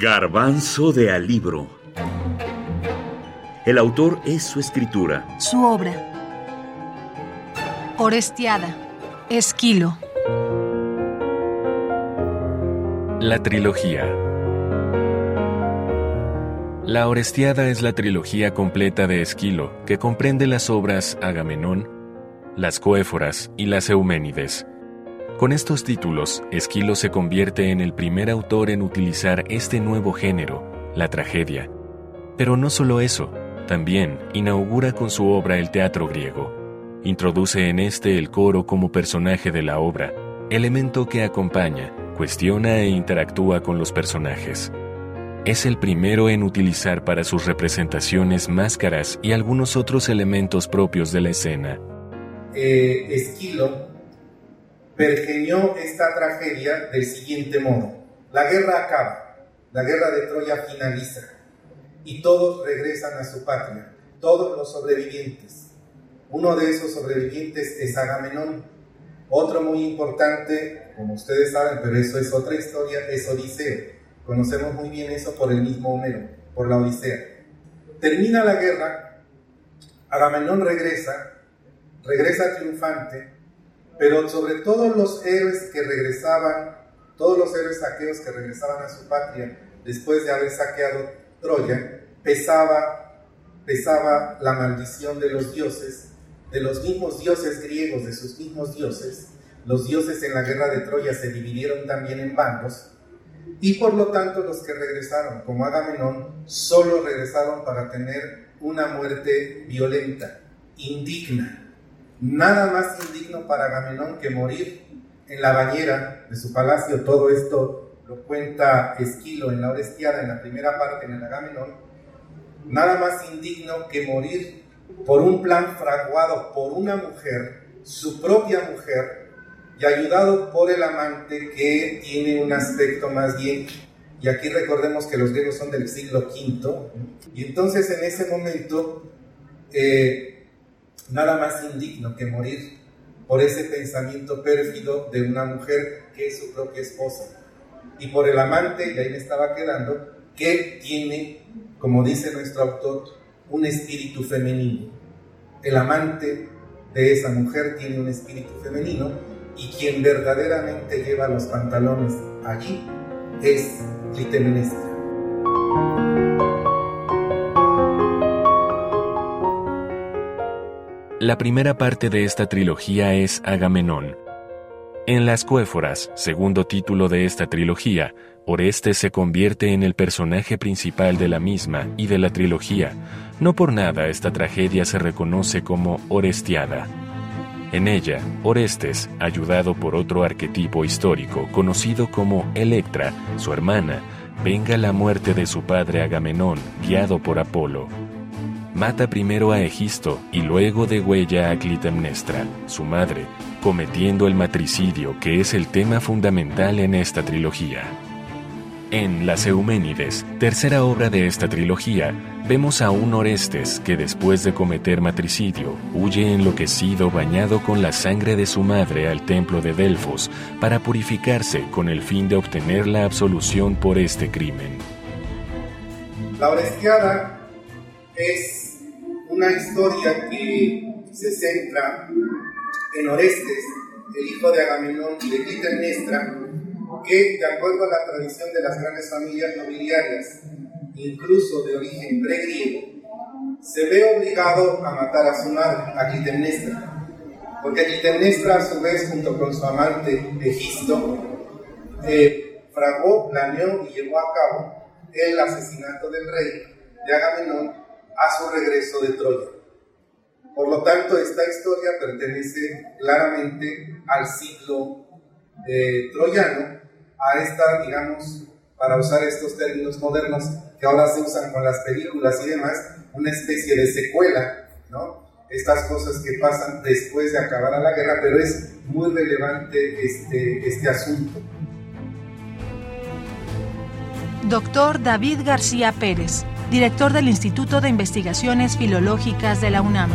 Garbanzo de Alibro. El autor es su escritura. Su obra. Orestiada. Esquilo. La trilogía. La Orestiada es la trilogía completa de Esquilo, que comprende las obras Agamenón, las Coéforas y las Euménides con estos títulos, Esquilo se convierte en el primer autor en utilizar este nuevo género, la tragedia. Pero no solo eso, también inaugura con su obra el teatro griego. Introduce en este el coro como personaje de la obra, elemento que acompaña, cuestiona e interactúa con los personajes. Es el primero en utilizar para sus representaciones máscaras y algunos otros elementos propios de la escena. Eh, Esquilo pergeñó esta tragedia del siguiente modo. La guerra acaba, la guerra de Troya finaliza y todos regresan a su patria, todos los sobrevivientes. Uno de esos sobrevivientes es Agamenón. Otro muy importante, como ustedes saben, pero eso es otra historia, es Odiseo. Conocemos muy bien eso por el mismo Homero, por la Odisea. Termina la guerra, Agamenón regresa, regresa triunfante, pero sobre todo los héroes que regresaban, todos los héroes saqueos que regresaban a su patria después de haber saqueado Troya, pesaba, pesaba la maldición de los dioses, de los mismos dioses griegos, de sus mismos dioses. Los dioses en la guerra de Troya se dividieron también en bandos, y por lo tanto los que regresaron, como Agamenón, solo regresaron para tener una muerte violenta, indigna, Nada más indigno para Agamenón que morir en la bañera de su palacio. Todo esto lo cuenta Esquilo en la Orestiada, en la primera parte, en el Agamenón. Nada más indigno que morir por un plan fraguado por una mujer, su propia mujer, y ayudado por el amante que tiene un aspecto más bien, y aquí recordemos que los griegos son del siglo V, y entonces en ese momento eh, nada más indigno que morir por ese pensamiento pérfido de una mujer que es su propia esposa. Y por el amante, y ahí me estaba quedando, que tiene, como dice nuestro autor, un espíritu femenino. El amante de esa mujer tiene un espíritu femenino y quien verdaderamente lleva los pantalones allí es Clitemnestra. La primera parte de esta trilogía es Agamenón. En Las Cuéforas, segundo título de esta trilogía, Orestes se convierte en el personaje principal de la misma y de la trilogía. No por nada esta tragedia se reconoce como Orestiada. En ella, Orestes, ayudado por otro arquetipo histórico conocido como Electra, su hermana, venga la muerte de su padre Agamenón, guiado por Apolo mata primero a Egisto y luego degüella a Clitemnestra, su madre, cometiendo el matricidio que es el tema fundamental en esta trilogía. En Las Euménides, tercera obra de esta trilogía, vemos a un Orestes que después de cometer matricidio huye enloquecido bañado con la sangre de su madre al templo de Delfos para purificarse con el fin de obtener la absolución por este crimen. La Orestiada es una historia que se centra en Orestes, el hijo de Agamenón y de Clitemnestra, que, de acuerdo a la tradición de las grandes familias nobiliarias, incluso de origen pregriego, se ve obligado a matar a su madre, a Clitemnestra, porque Clitemnestra, a su vez, junto con su amante Egisto, eh, fragó, planeó y llevó a cabo el asesinato del rey de Agamenón a su regreso de Troya. Por lo tanto, esta historia pertenece claramente al siglo eh, troyano, a esta, digamos, para usar estos términos modernos que ahora se usan con las películas y demás, una especie de secuela, ¿no? Estas cosas que pasan después de acabar la guerra, pero es muy relevante este, este asunto. Doctor David García Pérez director del Instituto de Investigaciones Filológicas de la UNAM.